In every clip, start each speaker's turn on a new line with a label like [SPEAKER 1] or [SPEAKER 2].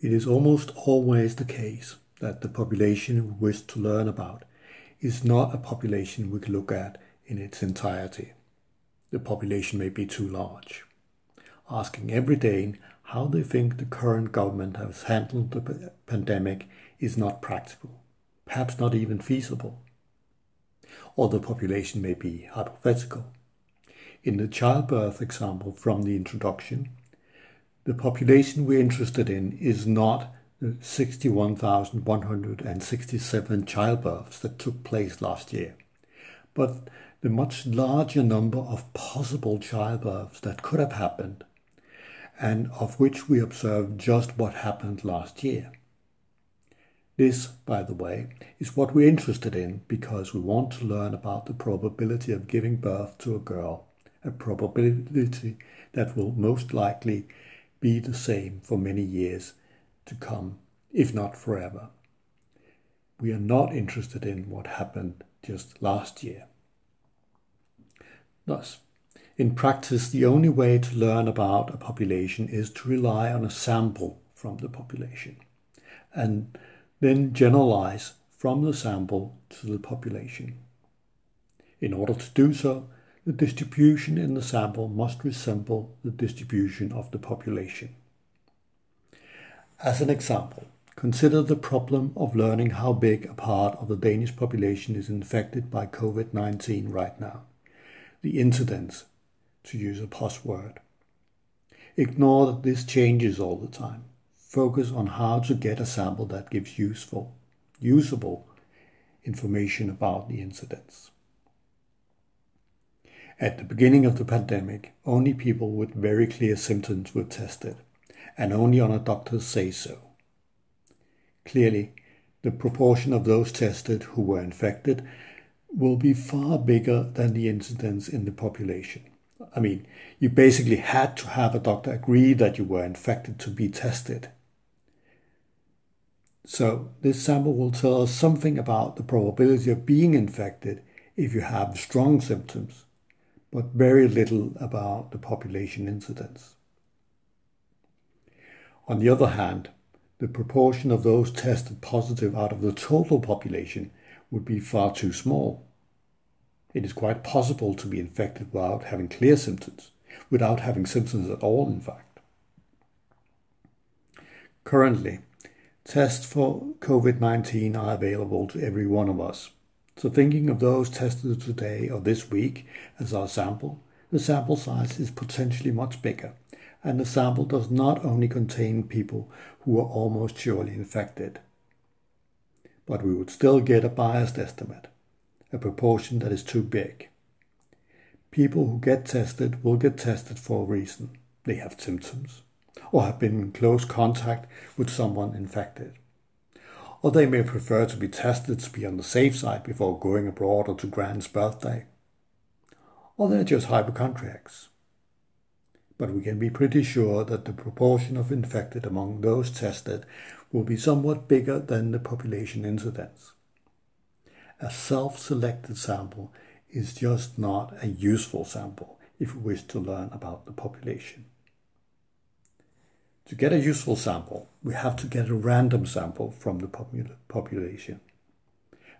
[SPEAKER 1] It is almost always the case that the population we wish to learn about is not a population we can look at in its entirety. The population may be too large. Asking every Dane how they think the current government has handled the pandemic is not practical, perhaps not even feasible. Or the population may be hypothetical. In the childbirth example from the introduction, the population we're interested in is not the 61,167 childbirths that took place last year, but the much larger number of possible childbirths that could have happened, and of which we observed just what happened last year. This, by the way, is what we're interested in because we want to learn about the probability of giving birth to a girl, a probability that will most likely be the same for many years to come, if not forever. We are not interested in what happened just last year. Thus, in practice, the only way to learn about a population is to rely on a sample from the population and then generalize from the sample to the population. In order to do so, the distribution in the sample must resemble the distribution of the population. As an example, consider the problem of learning how big a part of the Danish population is infected by COVID 19 right now. The incidence, to use a password. Ignore that this changes all the time. Focus on how to get a sample that gives useful, usable information about the incidence. At the beginning of the pandemic, only people with very clear symptoms were tested, and only on a doctor's say so. Clearly, the proportion of those tested who were infected will be far bigger than the incidence in the population. I mean, you basically had to have a doctor agree that you were infected to be tested. So, this sample will tell us something about the probability of being infected if you have strong symptoms but very little about the population incidence. On the other hand, the proportion of those tested positive out of the total population would be far too small. It is quite possible to be infected without having clear symptoms, without having symptoms at all, in fact. Currently, tests for COVID 19 are available to every one of us so thinking of those tested today or this week as our sample, the sample size is potentially much bigger, and the sample does not only contain people who are almost surely infected. But we would still get a biased estimate, a proportion that is too big. People who get tested will get tested for a reason. They have symptoms or have been in close contact with someone infected or they may prefer to be tested to be on the safe side before going abroad or to Grand's birthday. Or they're just hypochondriacs. But we can be pretty sure that the proportion of infected among those tested will be somewhat bigger than the population incidence. A self-selected sample is just not a useful sample if we wish to learn about the population. To get a useful sample, we have to get a random sample from the population.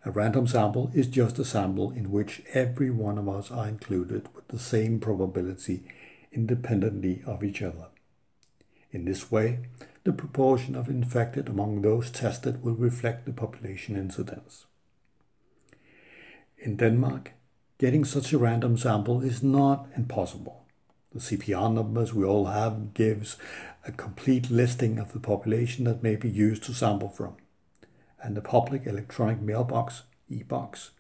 [SPEAKER 1] A random sample is just a sample in which every one of us are included with the same probability independently of each other. In this way, the proportion of infected among those tested will reflect the population incidence. In Denmark, getting such a random sample is not impossible. The CPR numbers we all have gives a complete listing of the population that may be used to sample from. And the public electronic mailbox, e-box,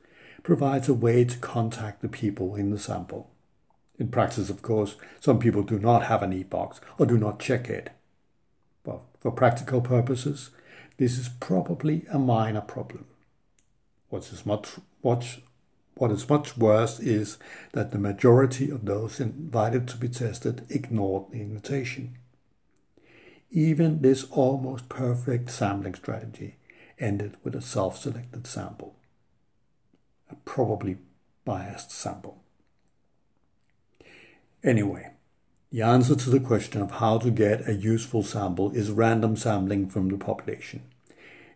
[SPEAKER 1] provides a way to contact the people in the sample. In practice, of course, some people do not have an e-box or do not check it. But for practical purposes, this is probably a minor problem. What is much, much, what is much worse is that the majority of those invited to be tested ignored the invitation. Even this almost perfect sampling strategy ended with a self-selected sample, a probably biased sample. Anyway, The answer to the question of how to get a useful sample is random sampling from the population.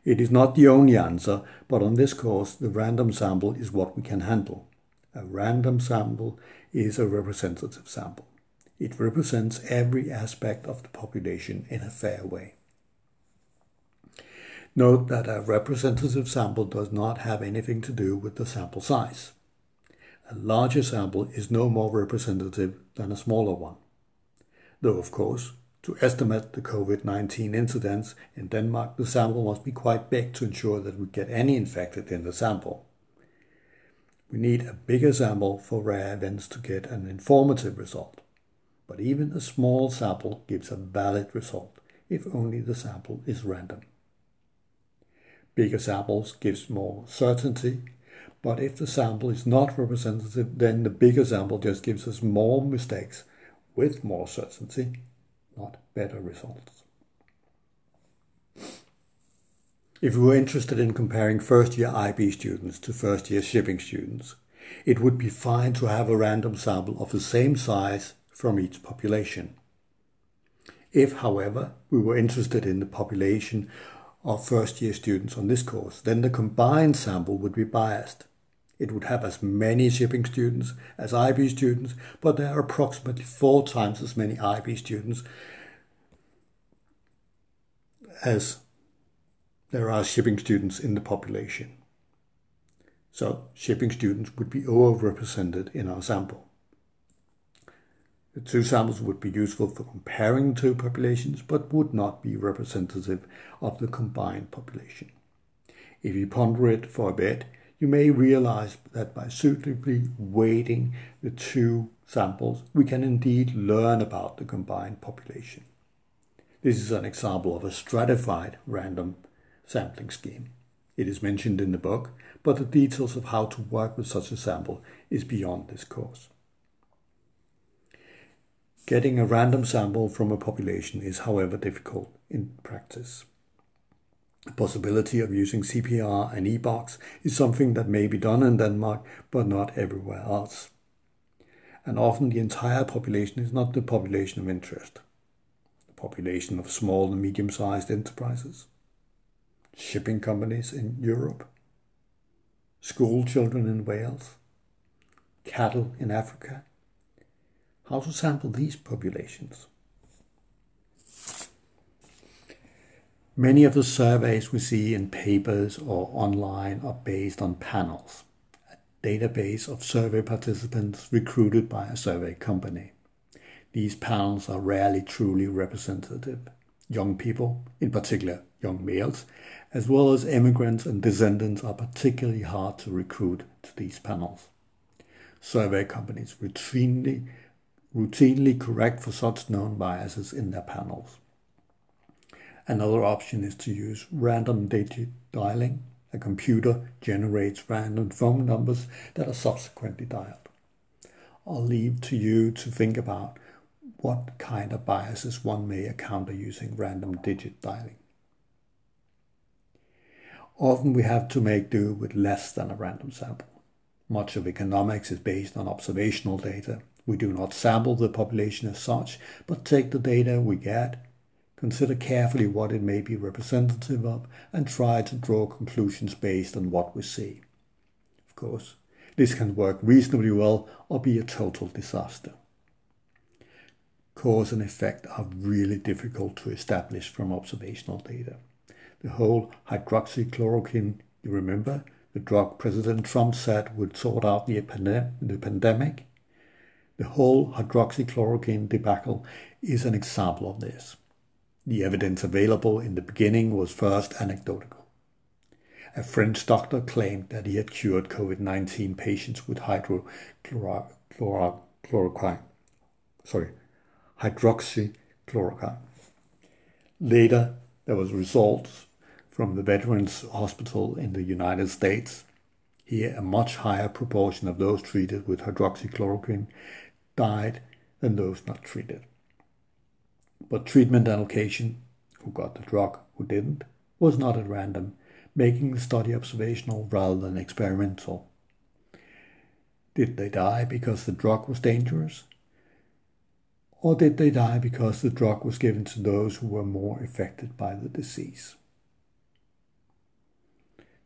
[SPEAKER 1] It is not the only answer, but on this course, the random sample is what we can handle. A random sample is a representative sample. It represents every aspect of the population in a fair way. Note that a representative sample does not have anything to do with the sample size. A larger sample is no more representative than a smaller one. Though, of course, to estimate the COVID 19 incidence in Denmark, the sample must be quite big to ensure that we get any infected in the sample. We need a bigger sample for rare events to get an informative result. But even a small sample gives a valid result if only the sample is random. Bigger samples gives more certainty, but if the sample is not representative, then the bigger sample just gives us more mistakes with more certainty not better results. If we were interested in comparing first year IB students to first year shipping students, it would be fine to have a random sample of the same size from each population. If, however, we were interested in the population of first year students on this course, then the combined sample would be biased. It would have as many shipping students as IB students, but there are approximately four times as many IB students as there are shipping students in the population. So shipping students would be overrepresented in our sample. The two samples would be useful for comparing the two populations, but would not be representative of the combined population. If you ponder it for a bit, you may realize that by suitably weighting the two samples, we can indeed learn about the combined population. This is an example of a stratified random sampling scheme. It is mentioned in the book, but the details of how to work with such a sample is beyond this course. Getting a random sample from a population is, however, difficult in practice. The possibility of using CPR and eBox is something that may be done in Denmark, but not everywhere else. And often the entire population is not the population of interest. The population of small and medium sized enterprises, shipping companies in Europe, school children in Wales, cattle in Africa. How to sample these populations? Many of the surveys we see in papers or online are based on panels, a database of survey participants recruited by a survey company. These panels are rarely truly representative. Young people, in particular young males, as well as immigrants and descendants, are particularly hard to recruit to these panels. Survey companies routinely, routinely correct for such known biases in their panels. Another option is to use random digit dialing. A computer generates random phone numbers that are subsequently dialed. I'll leave to you to think about what kind of biases one may encounter using random digit dialing. Often we have to make do with less than a random sample. Much of economics is based on observational data. We do not sample the population as such, but take the data we get Consider carefully what it may be representative of and try to draw conclusions based on what we see. Of course, this can work reasonably well or be a total disaster. Cause and effect are really difficult to establish from observational data. The whole hydroxychloroquine, you remember, the drug President Trump said would sort out the, the pandemic? The whole hydroxychloroquine debacle is an example of this. The evidence available in the beginning was first anecdotal. A French doctor claimed that he had cured COVID 19 patients with hydroxychloroquine. Sorry, hydroxychloroquine. Later, there was results from the Veterans Hospital in the United States. Here, a much higher proportion of those treated with hydroxychloroquine died than those not treated. But treatment allocation, who got the drug, who didn't, was not at random, making the study observational rather than experimental. Did they die because the drug was dangerous? Or did they die because the drug was given to those who were more affected by the disease?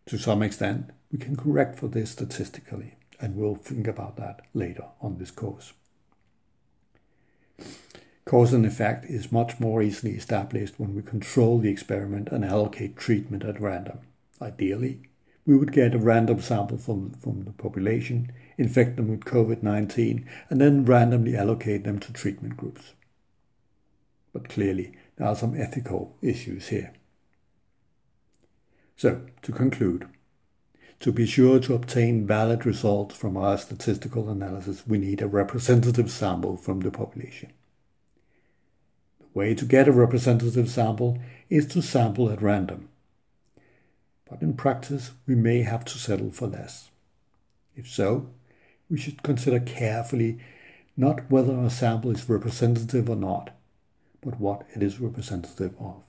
[SPEAKER 1] To some extent, we can correct for this statistically, and we'll think about that later on this course. Cause and effect is much more easily established when we control the experiment and allocate treatment at random. Ideally, we would get a random sample from, from the population, infect them with COVID 19, and then randomly allocate them to treatment groups. But clearly, there are some ethical issues here. So, to conclude, to be sure to obtain valid results from our statistical analysis, we need a representative sample from the population. Way to get a representative sample is to sample at random but in practice we may have to settle for less. If so, we should consider carefully not whether a sample is representative or not, but what it is representative of.